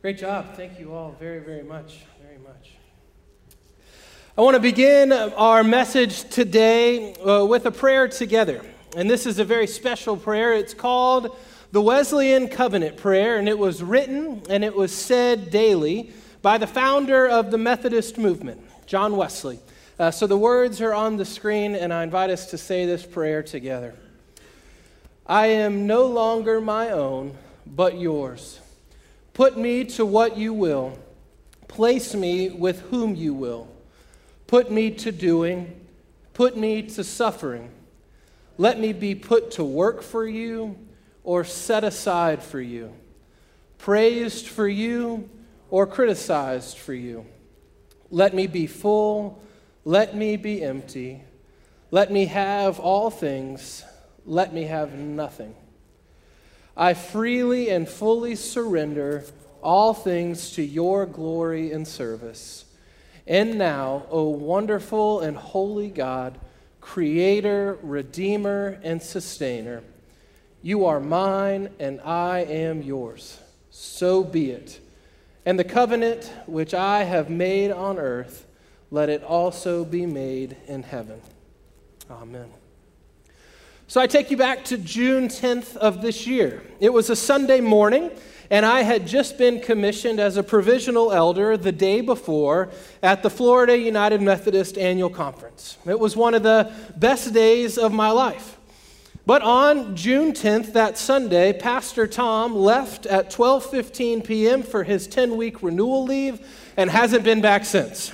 Great job. Thank you all very, very much. Very much. I want to begin our message today uh, with a prayer together. And this is a very special prayer. It's called the Wesleyan Covenant Prayer, and it was written and it was said daily by the founder of the Methodist movement, John Wesley. Uh, so the words are on the screen, and I invite us to say this prayer together. I am no longer my own, but yours. Put me to what you will. Place me with whom you will. Put me to doing. Put me to suffering. Let me be put to work for you or set aside for you. Praised for you or criticized for you. Let me be full. Let me be empty. Let me have all things. Let me have nothing. I freely and fully surrender all things to your glory and service. And now, O wonderful and holy God, Creator, Redeemer, and Sustainer, you are mine and I am yours. So be it. And the covenant which I have made on earth, let it also be made in heaven. Amen. So I take you back to June 10th of this year. It was a Sunday morning, and I had just been commissioned as a provisional elder the day before at the Florida United Methodist Annual Conference. It was one of the best days of my life. But on June 10th, that Sunday, Pastor Tom left at 12:15 p.m. for his 10-week renewal leave and hasn't been back since.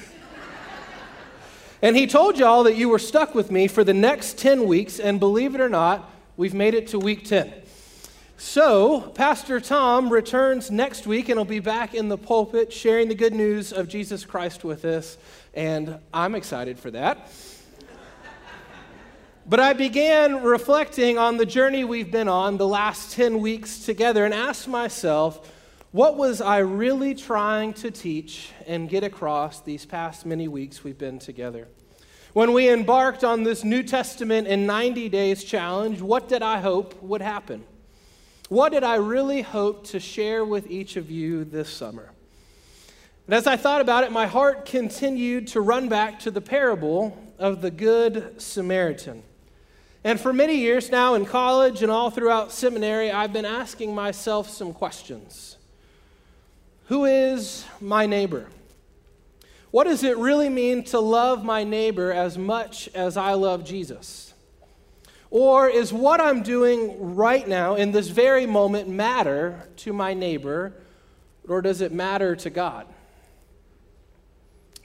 And he told y'all that you were stuck with me for the next 10 weeks, and believe it or not, we've made it to week 10. So, Pastor Tom returns next week and will be back in the pulpit sharing the good news of Jesus Christ with us, and I'm excited for that. but I began reflecting on the journey we've been on the last 10 weeks together and asked myself, what was I really trying to teach and get across these past many weeks we've been together? When we embarked on this New Testament in 90 days challenge, what did I hope would happen? What did I really hope to share with each of you this summer? And as I thought about it, my heart continued to run back to the parable of the Good Samaritan. And for many years now in college and all throughout seminary, I've been asking myself some questions. Who is my neighbor? What does it really mean to love my neighbor as much as I love Jesus? Or is what I'm doing right now in this very moment matter to my neighbor, or does it matter to God?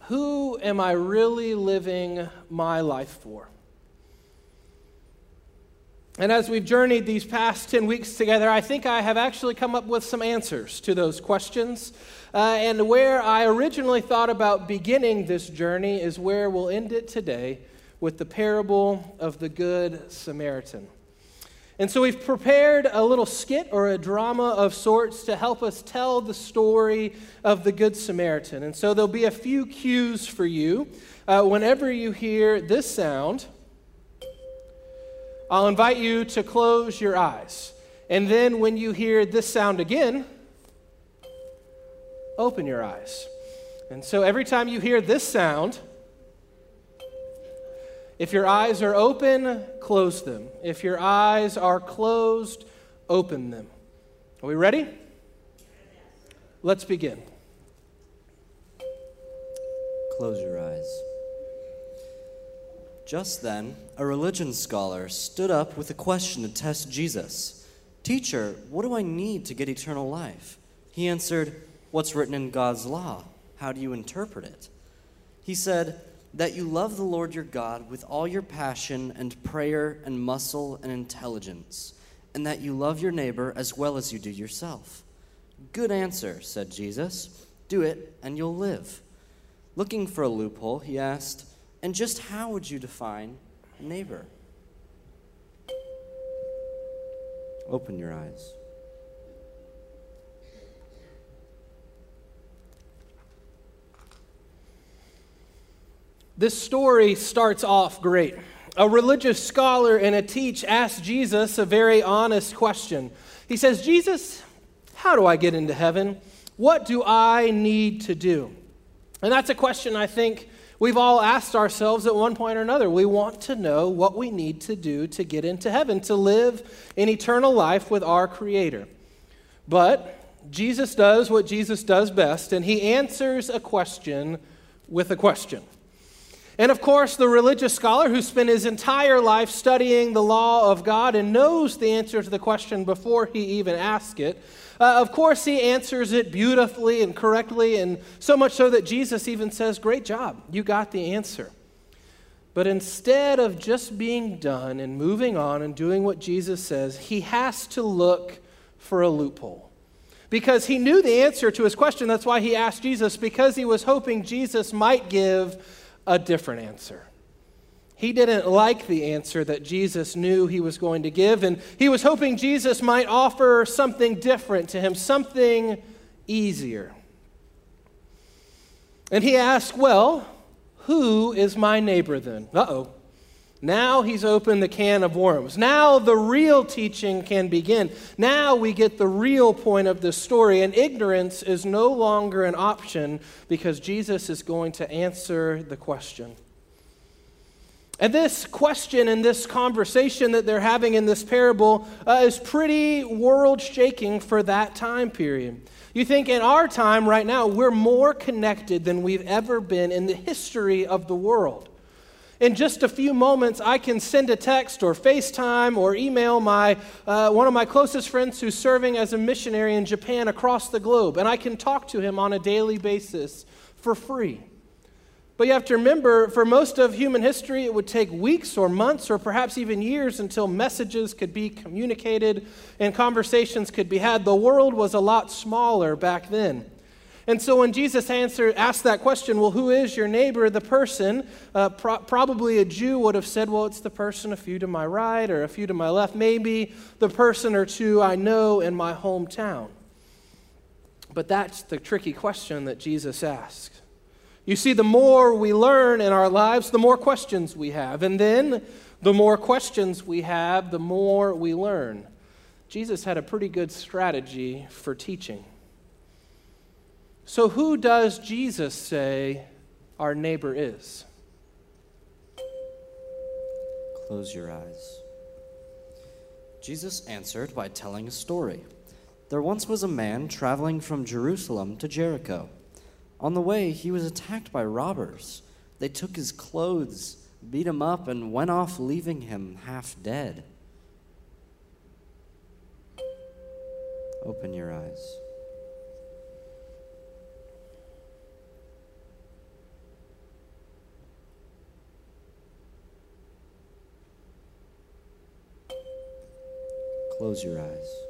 Who am I really living my life for? And as we've journeyed these past 10 weeks together, I think I have actually come up with some answers to those questions. Uh, and where I originally thought about beginning this journey is where we'll end it today with the parable of the Good Samaritan. And so we've prepared a little skit or a drama of sorts to help us tell the story of the Good Samaritan. And so there'll be a few cues for you. Uh, whenever you hear this sound, I'll invite you to close your eyes. And then when you hear this sound again, open your eyes. And so every time you hear this sound, if your eyes are open, close them. If your eyes are closed, open them. Are we ready? Let's begin. Close your eyes. Just then, a religion scholar stood up with a question to test Jesus Teacher, what do I need to get eternal life? He answered, What's written in God's law? How do you interpret it? He said, That you love the Lord your God with all your passion and prayer and muscle and intelligence, and that you love your neighbor as well as you do yourself. Good answer, said Jesus. Do it, and you'll live. Looking for a loophole, he asked, and just how would you define a neighbor? Open your eyes. This story starts off great. A religious scholar and a teach asked Jesus a very honest question. He says, Jesus, how do I get into heaven? What do I need to do? And that's a question I think we've all asked ourselves at one point or another. We want to know what we need to do to get into heaven, to live in eternal life with our Creator. But Jesus does what Jesus does best, and he answers a question with a question. And of course, the religious scholar who spent his entire life studying the law of God and knows the answer to the question before he even asks it, uh, of course, he answers it beautifully and correctly, and so much so that Jesus even says, Great job, you got the answer. But instead of just being done and moving on and doing what Jesus says, he has to look for a loophole because he knew the answer to his question. That's why he asked Jesus, because he was hoping Jesus might give a different answer. He didn't like the answer that Jesus knew he was going to give, and he was hoping Jesus might offer something different to him, something easier. And he asked, Well, who is my neighbor then? Uh oh. Now he's opened the can of worms. Now the real teaching can begin. Now we get the real point of the story, and ignorance is no longer an option because Jesus is going to answer the question. And this question and this conversation that they're having in this parable uh, is pretty world shaking for that time period. You think in our time right now, we're more connected than we've ever been in the history of the world. In just a few moments, I can send a text or FaceTime or email my, uh, one of my closest friends who's serving as a missionary in Japan across the globe, and I can talk to him on a daily basis for free. But you have to remember, for most of human history, it would take weeks or months or perhaps even years until messages could be communicated and conversations could be had. The world was a lot smaller back then. And so when Jesus answered, asked that question, well, who is your neighbor? The person, uh, pro- probably a Jew, would have said, well, it's the person a few to my right or a few to my left, maybe the person or two I know in my hometown. But that's the tricky question that Jesus asked. You see, the more we learn in our lives, the more questions we have. And then the more questions we have, the more we learn. Jesus had a pretty good strategy for teaching. So, who does Jesus say our neighbor is? Close your eyes. Jesus answered by telling a story. There once was a man traveling from Jerusalem to Jericho. On the way, he was attacked by robbers. They took his clothes, beat him up, and went off, leaving him half dead. Open your eyes. Close your eyes.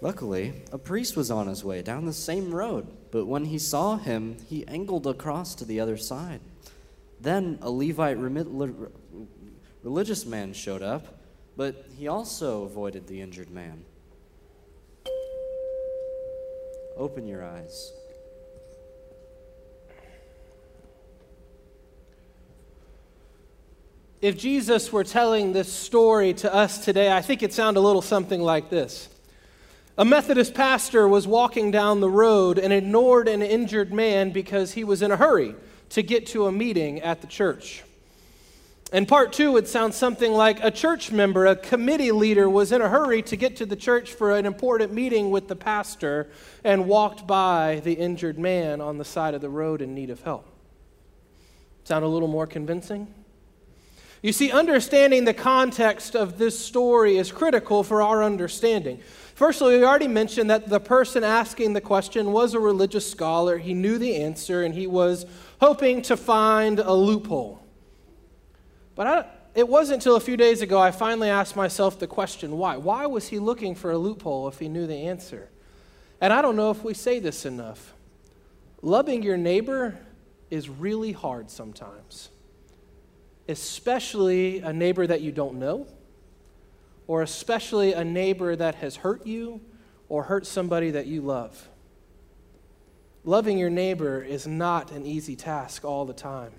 Luckily, a priest was on his way down the same road, but when he saw him, he angled across to the other side. Then a Levite religious man showed up, but he also avoided the injured man. Open your eyes. If Jesus were telling this story to us today, I think it sounded a little something like this. A Methodist pastor was walking down the road and ignored an injured man because he was in a hurry to get to a meeting at the church. In part two, it sounds something like a church member, a committee leader, was in a hurry to get to the church for an important meeting with the pastor and walked by the injured man on the side of the road in need of help. Sound a little more convincing? You see, understanding the context of this story is critical for our understanding. Firstly, we already mentioned that the person asking the question was a religious scholar. He knew the answer and he was hoping to find a loophole. But I, it wasn't until a few days ago I finally asked myself the question why? Why was he looking for a loophole if he knew the answer? And I don't know if we say this enough. Loving your neighbor is really hard sometimes especially a neighbor that you don't know, or especially a neighbor that has hurt you or hurt somebody that you love. Loving your neighbor is not an easy task all the time.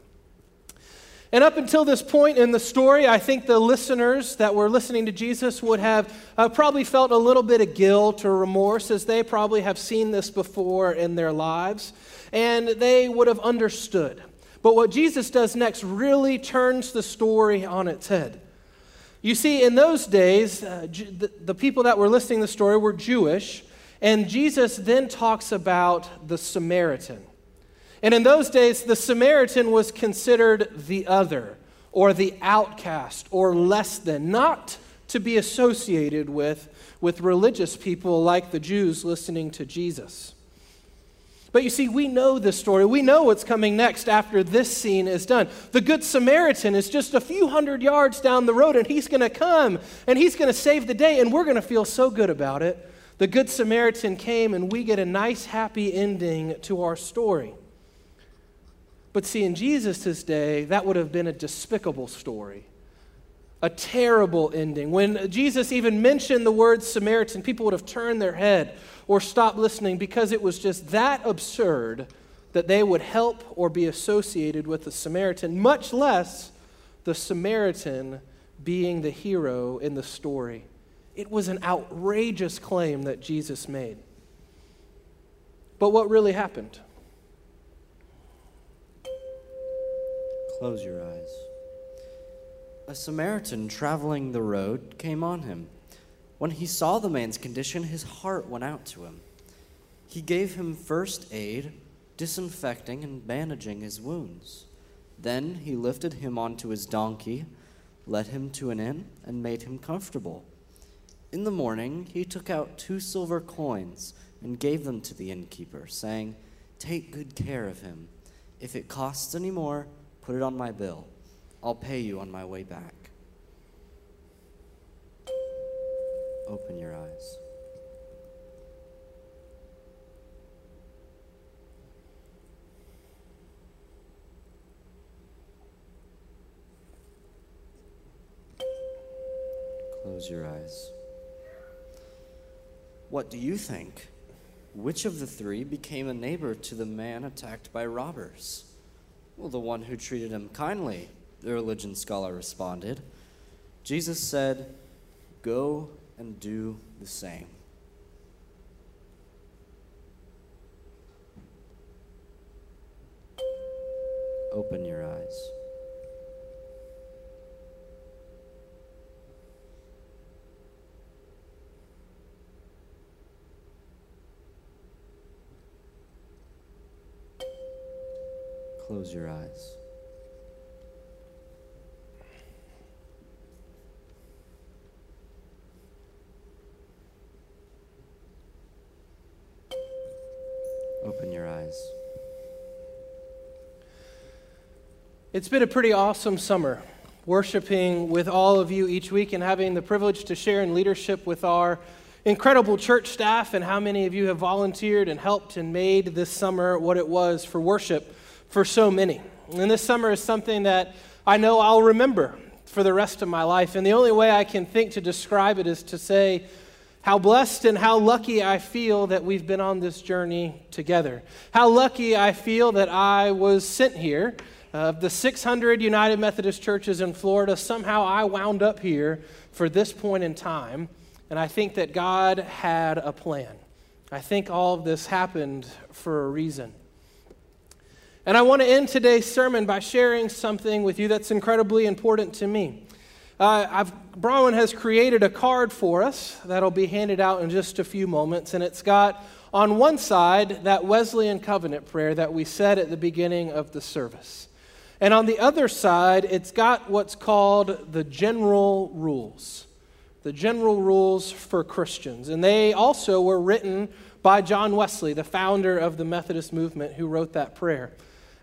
And up until this point in the story, I think the listeners that were listening to Jesus would have uh, probably felt a little bit of guilt or remorse as they probably have seen this before in their lives, and they would have understood. But what Jesus does next really turns the story on its head. You see, in those days, uh, the, the people that were listening to the story were Jewish, and Jesus then talks about the Samaritan. And in those days, the Samaritan was considered the other, or the outcast, or less than, not to be associated with, with religious people like the Jews listening to Jesus. But you see, we know this story. We know what's coming next after this scene is done. The Good Samaritan is just a few hundred yards down the road, and he's going to come and he's going to save the day, and we're going to feel so good about it. The Good Samaritan came, and we get a nice, happy ending to our story. But see, in Jesus' day, that would have been a despicable story, a terrible ending. When Jesus even mentioned the word Samaritan, people would have turned their head or stopped listening because it was just that absurd that they would help or be associated with the Samaritan, much less the Samaritan being the hero in the story. It was an outrageous claim that Jesus made. But what really happened? Close your eyes. A Samaritan traveling the road came on him. When he saw the man's condition, his heart went out to him. He gave him first aid, disinfecting and bandaging his wounds. Then he lifted him onto his donkey, led him to an inn, and made him comfortable. In the morning, he took out two silver coins and gave them to the innkeeper, saying, Take good care of him. If it costs any more, Put it on my bill. I'll pay you on my way back. Open your eyes. Close your eyes. What do you think? Which of the three became a neighbor to the man attacked by robbers? Well, the one who treated him kindly, the religion scholar responded. Jesus said, Go and do the same. Open your eyes. Close your eyes. Open your eyes. It's been a pretty awesome summer, worshiping with all of you each week and having the privilege to share in leadership with our incredible church staff and how many of you have volunteered and helped and made this summer what it was for worship for so many. And this summer is something that I know I'll remember for the rest of my life. And the only way I can think to describe it is to say how blessed and how lucky I feel that we've been on this journey together. How lucky I feel that I was sent here. Of the 600 United Methodist churches in Florida, somehow I wound up here for this point in time. And I think that God had a plan. I think all of this happened for a reason. And I want to end today's sermon by sharing something with you that's incredibly important to me. Uh, I've, Bronwyn has created a card for us that'll be handed out in just a few moments, and it's got on one side that Wesleyan covenant prayer that we said at the beginning of the service. And on the other side, it's got what's called the general rules. The general rules for Christians. And they also were written by John Wesley, the founder of the Methodist movement, who wrote that prayer.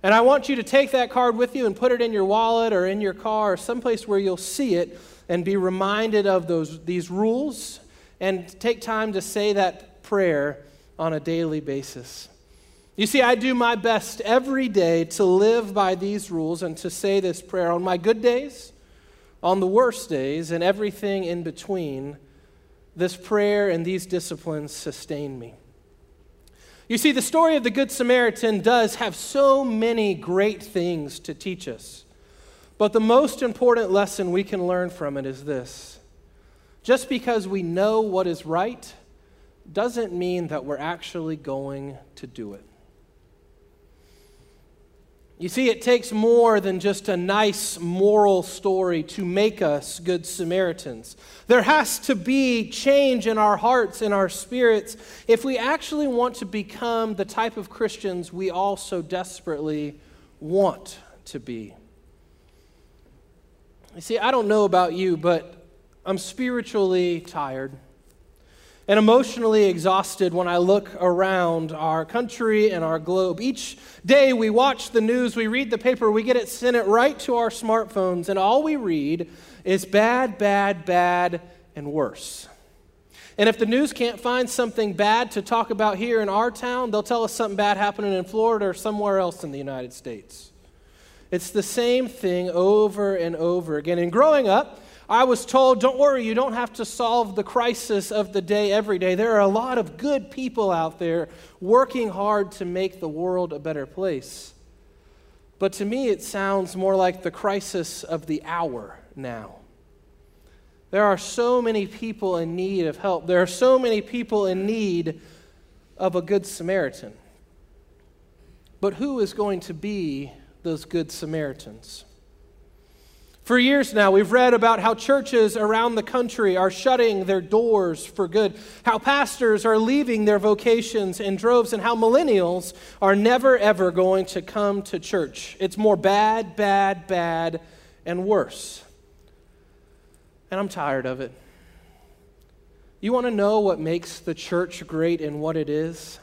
And I want you to take that card with you and put it in your wallet or in your car or someplace where you'll see it and be reminded of those, these rules and take time to say that prayer on a daily basis. You see, I do my best every day to live by these rules and to say this prayer on my good days, on the worst days, and everything in between. This prayer and these disciplines sustain me. You see, the story of the Good Samaritan does have so many great things to teach us. But the most important lesson we can learn from it is this just because we know what is right doesn't mean that we're actually going to do it. You see, it takes more than just a nice moral story to make us good Samaritans. There has to be change in our hearts and our spirits if we actually want to become the type of Christians we all so desperately want to be. You see, I don't know about you, but I'm spiritually tired and emotionally exhausted when I look around our country and our globe. Each day we watch the news, we read the paper, we get it sent right to our smartphones, and all we read is bad, bad, bad, and worse. And if the news can't find something bad to talk about here in our town, they'll tell us something bad happening in Florida or somewhere else in the United States. It's the same thing over and over again. And growing up, I was told, don't worry, you don't have to solve the crisis of the day every day. There are a lot of good people out there working hard to make the world a better place. But to me, it sounds more like the crisis of the hour now. There are so many people in need of help. There are so many people in need of a good Samaritan. But who is going to be those good Samaritans? For years now, we've read about how churches around the country are shutting their doors for good, how pastors are leaving their vocations in droves, and how millennials are never ever going to come to church. It's more bad, bad, bad, and worse. And I'm tired of it. You want to know what makes the church great and what it is?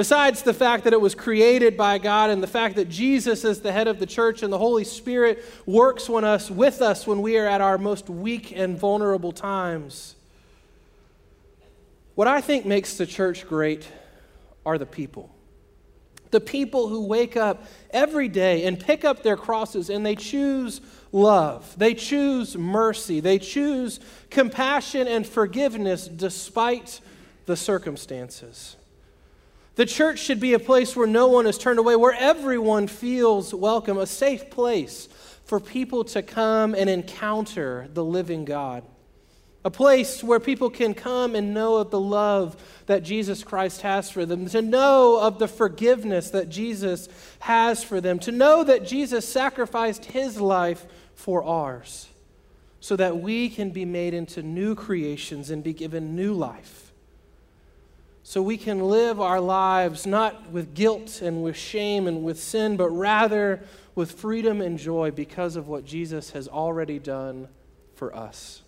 Besides the fact that it was created by God and the fact that Jesus is the head of the church and the Holy Spirit works when us, with us when we are at our most weak and vulnerable times. What I think makes the church great are the people. The people who wake up every day and pick up their crosses and they choose love. They choose mercy. They choose compassion and forgiveness despite the circumstances. The church should be a place where no one is turned away, where everyone feels welcome, a safe place for people to come and encounter the living God. A place where people can come and know of the love that Jesus Christ has for them, to know of the forgiveness that Jesus has for them, to know that Jesus sacrificed his life for ours, so that we can be made into new creations and be given new life so we can live our lives not with guilt and with shame and with sin, but rather with freedom and joy because of what Jesus has already done for us.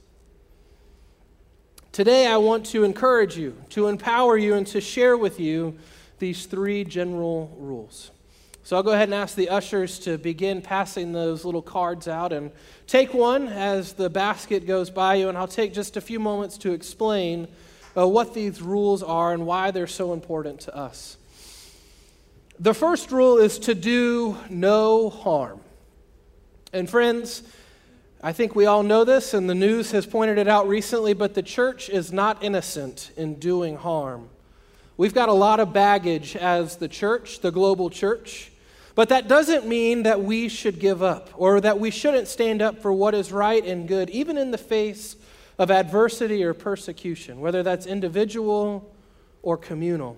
Today, I want to encourage you, to empower you, and to share with you these three general rules. So I'll go ahead and ask the ushers to begin passing those little cards out and take one as the basket goes by you, and I'll take just a few moments to explain uh, what these rules are and why they're so important to us. The first rule is to do no harm. And friends, I think we all know this, and the news has pointed it out recently, but the church is not innocent in doing harm. We've got a lot of baggage as the church, the global church, but that doesn't mean that we should give up or that we shouldn't stand up for what is right and good, even in the face of adversity or persecution, whether that's individual or communal.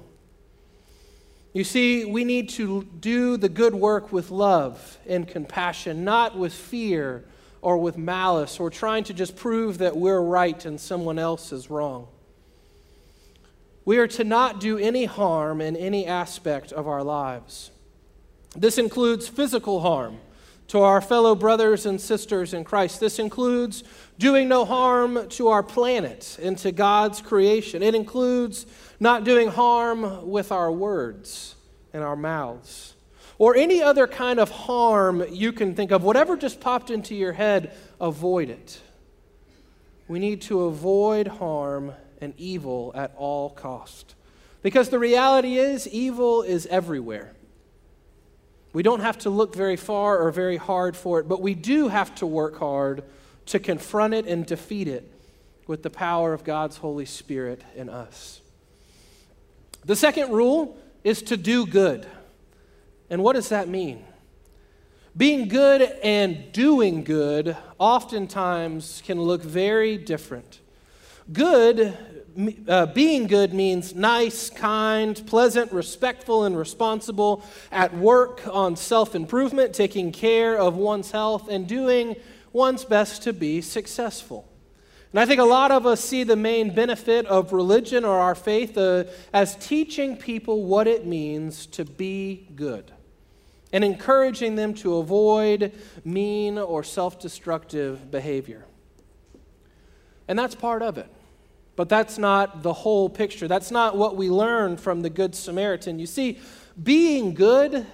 You see, we need to do the good work with love and compassion, not with fear or with malice or trying to just prove that we're right and someone else is wrong. We are to not do any harm in any aspect of our lives. This includes physical harm to our fellow brothers and sisters in Christ. This includes doing no harm to our planet and to God's creation. It includes not doing harm with our words and our mouths or any other kind of harm you can think of. Whatever just popped into your head, avoid it. We need to avoid harm and evil at all cost. Because the reality is evil is everywhere. We don't have to look very far or very hard for it, but we do have to work hard to confront it and defeat it with the power of God's Holy Spirit in us. The second rule is to do good. And what does that mean? Being good and doing good oftentimes can look very different. Good, uh, being good means nice, kind, pleasant, respectful, and responsible at work on self improvement, taking care of one's health, and doing one's best to be successful. And I think a lot of us see the main benefit of religion or our faith uh, as teaching people what it means to be good and encouraging them to avoid mean or self destructive behavior. And that's part of it. But that's not the whole picture. That's not what we learn from the Good Samaritan. You see, being good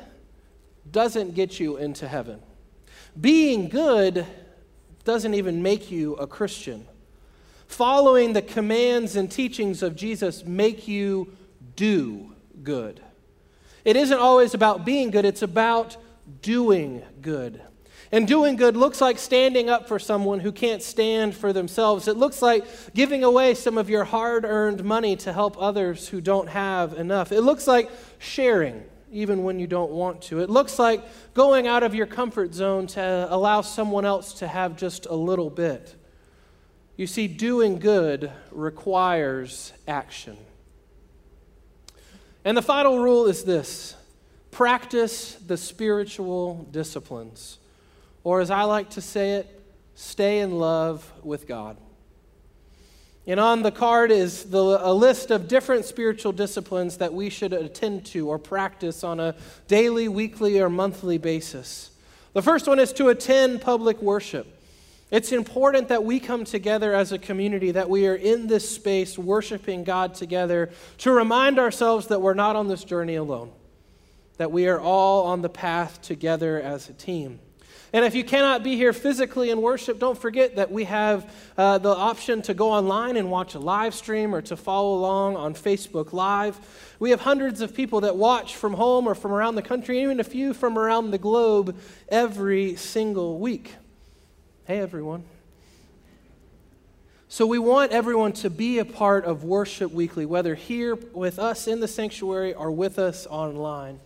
doesn't get you into heaven. Being good doesn't even make you a Christian. Following the commands and teachings of Jesus make you do good. It isn't always about being good, it's about doing good. And doing good looks like standing up for someone who can't stand for themselves. It looks like giving away some of your hard earned money to help others who don't have enough. It looks like sharing even when you don't want to. It looks like going out of your comfort zone to allow someone else to have just a little bit. You see, doing good requires action. And the final rule is this practice the spiritual disciplines. Or, as I like to say it, stay in love with God. And on the card is the, a list of different spiritual disciplines that we should attend to or practice on a daily, weekly, or monthly basis. The first one is to attend public worship. It's important that we come together as a community, that we are in this space worshiping God together to remind ourselves that we're not on this journey alone, that we are all on the path together as a team. And if you cannot be here physically in worship, don't forget that we have uh, the option to go online and watch a live stream or to follow along on Facebook Live. We have hundreds of people that watch from home or from around the country, even a few from around the globe every single week. Hey, everyone. So, we want everyone to be a part of Worship Weekly, whether here with us in the sanctuary or with us online.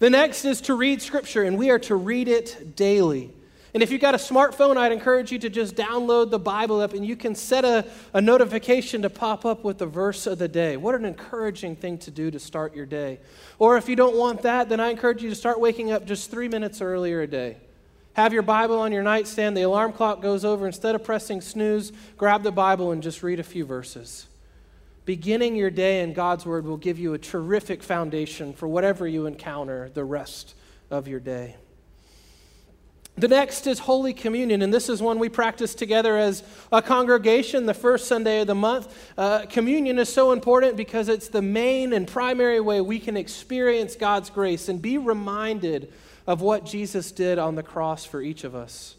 The next is to read Scripture, and we are to read it daily. And if you've got a smartphone, I'd encourage you to just download the Bible app and you can set a, a notification to pop up with the verse of the day. What an encouraging thing to do to start your day. Or if you don't want that, then I encourage you to start waking up just three minutes earlier a day. Have your Bible on your nightstand. The alarm clock goes over. Instead of pressing snooze, grab the Bible and just read a few verses. Beginning your day in God's Word will give you a terrific foundation for whatever you encounter the rest of your day. The next is Holy Communion, and this is one we practice together as a congregation the first Sunday of the month. Uh, communion is so important because it's the main and primary way we can experience God's grace and be reminded of what Jesus did on the cross for each of us.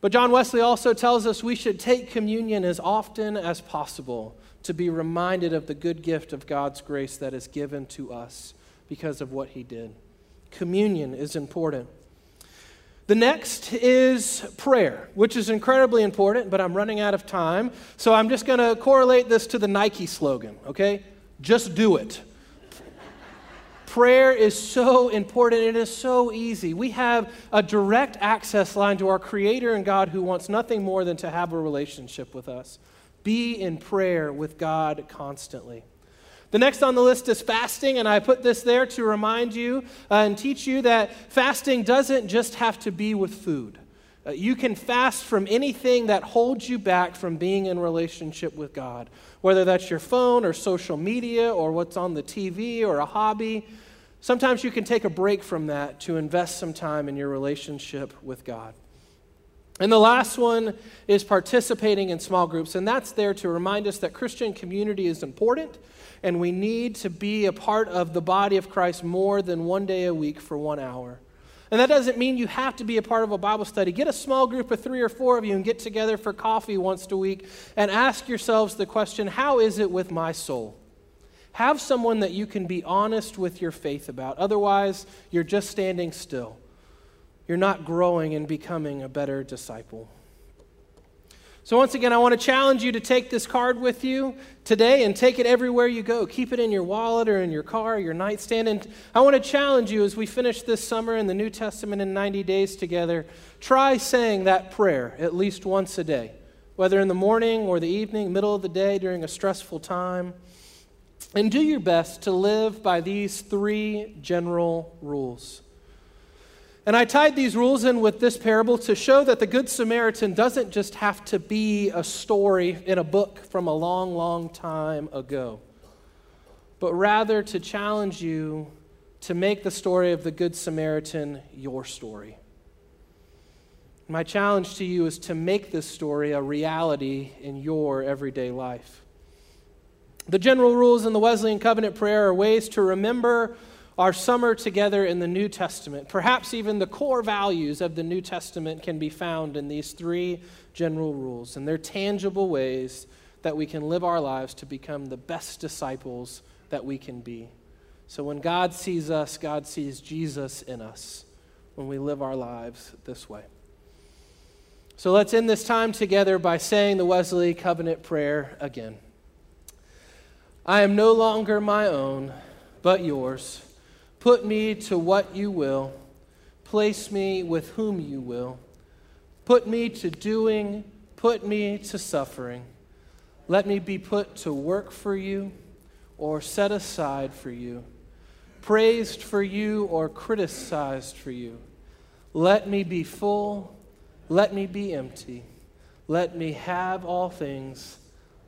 But John Wesley also tells us we should take communion as often as possible to be reminded of the good gift of God's grace that is given to us because of what he did. Communion is important. The next is prayer, which is incredibly important, but I'm running out of time. So I'm just going to correlate this to the Nike slogan, okay? Just do it. Prayer is so important. It is so easy. We have a direct access line to our Creator and God who wants nothing more than to have a relationship with us. Be in prayer with God constantly. The next on the list is fasting, and I put this there to remind you uh, and teach you that fasting doesn't just have to be with food. Uh, you can fast from anything that holds you back from being in relationship with God, whether that's your phone or social media or what's on the TV or a hobby. Sometimes you can take a break from that to invest some time in your relationship with God. And the last one is participating in small groups, and that's there to remind us that Christian community is important and we need to be a part of the body of Christ more than one day a week for one hour. And that doesn't mean you have to be a part of a Bible study. Get a small group of three or four of you and get together for coffee once a week and ask yourselves the question how is it with my soul? Have someone that you can be honest with your faith about. Otherwise, you're just standing still. You're not growing and becoming a better disciple. So, once again, I want to challenge you to take this card with you today and take it everywhere you go. Keep it in your wallet or in your car, your nightstand. And I want to challenge you as we finish this summer in the New Testament in 90 days together, try saying that prayer at least once a day, whether in the morning or the evening, middle of the day, during a stressful time. And do your best to live by these three general rules. And I tied these rules in with this parable to show that the Good Samaritan doesn't just have to be a story in a book from a long, long time ago, but rather to challenge you to make the story of the Good Samaritan your story. My challenge to you is to make this story a reality in your everyday life. The general rules in the Wesleyan Covenant Prayer are ways to remember our summer together in the New Testament. Perhaps even the core values of the New Testament can be found in these three general rules, and they're tangible ways that we can live our lives to become the best disciples that we can be. So when God sees us, God sees Jesus in us when we live our lives this way. So let's end this time together by saying the Wesley covenant prayer again. I am no longer my own, but yours. Put me to what you will. Place me with whom you will. Put me to doing, put me to suffering. Let me be put to work for you or set aside for you, praised for you or criticized for you. Let me be full, let me be empty. Let me have all things,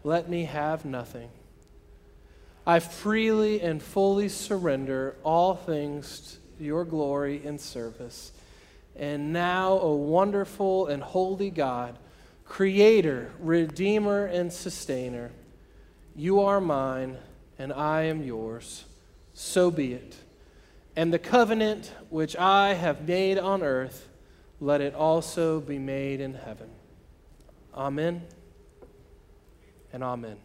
let me have nothing. I freely and fully surrender all things to your glory and service. And now, O wonderful and holy God, Creator, Redeemer, and Sustainer, you are mine and I am yours. So be it. And the covenant which I have made on earth, let it also be made in heaven. Amen and amen.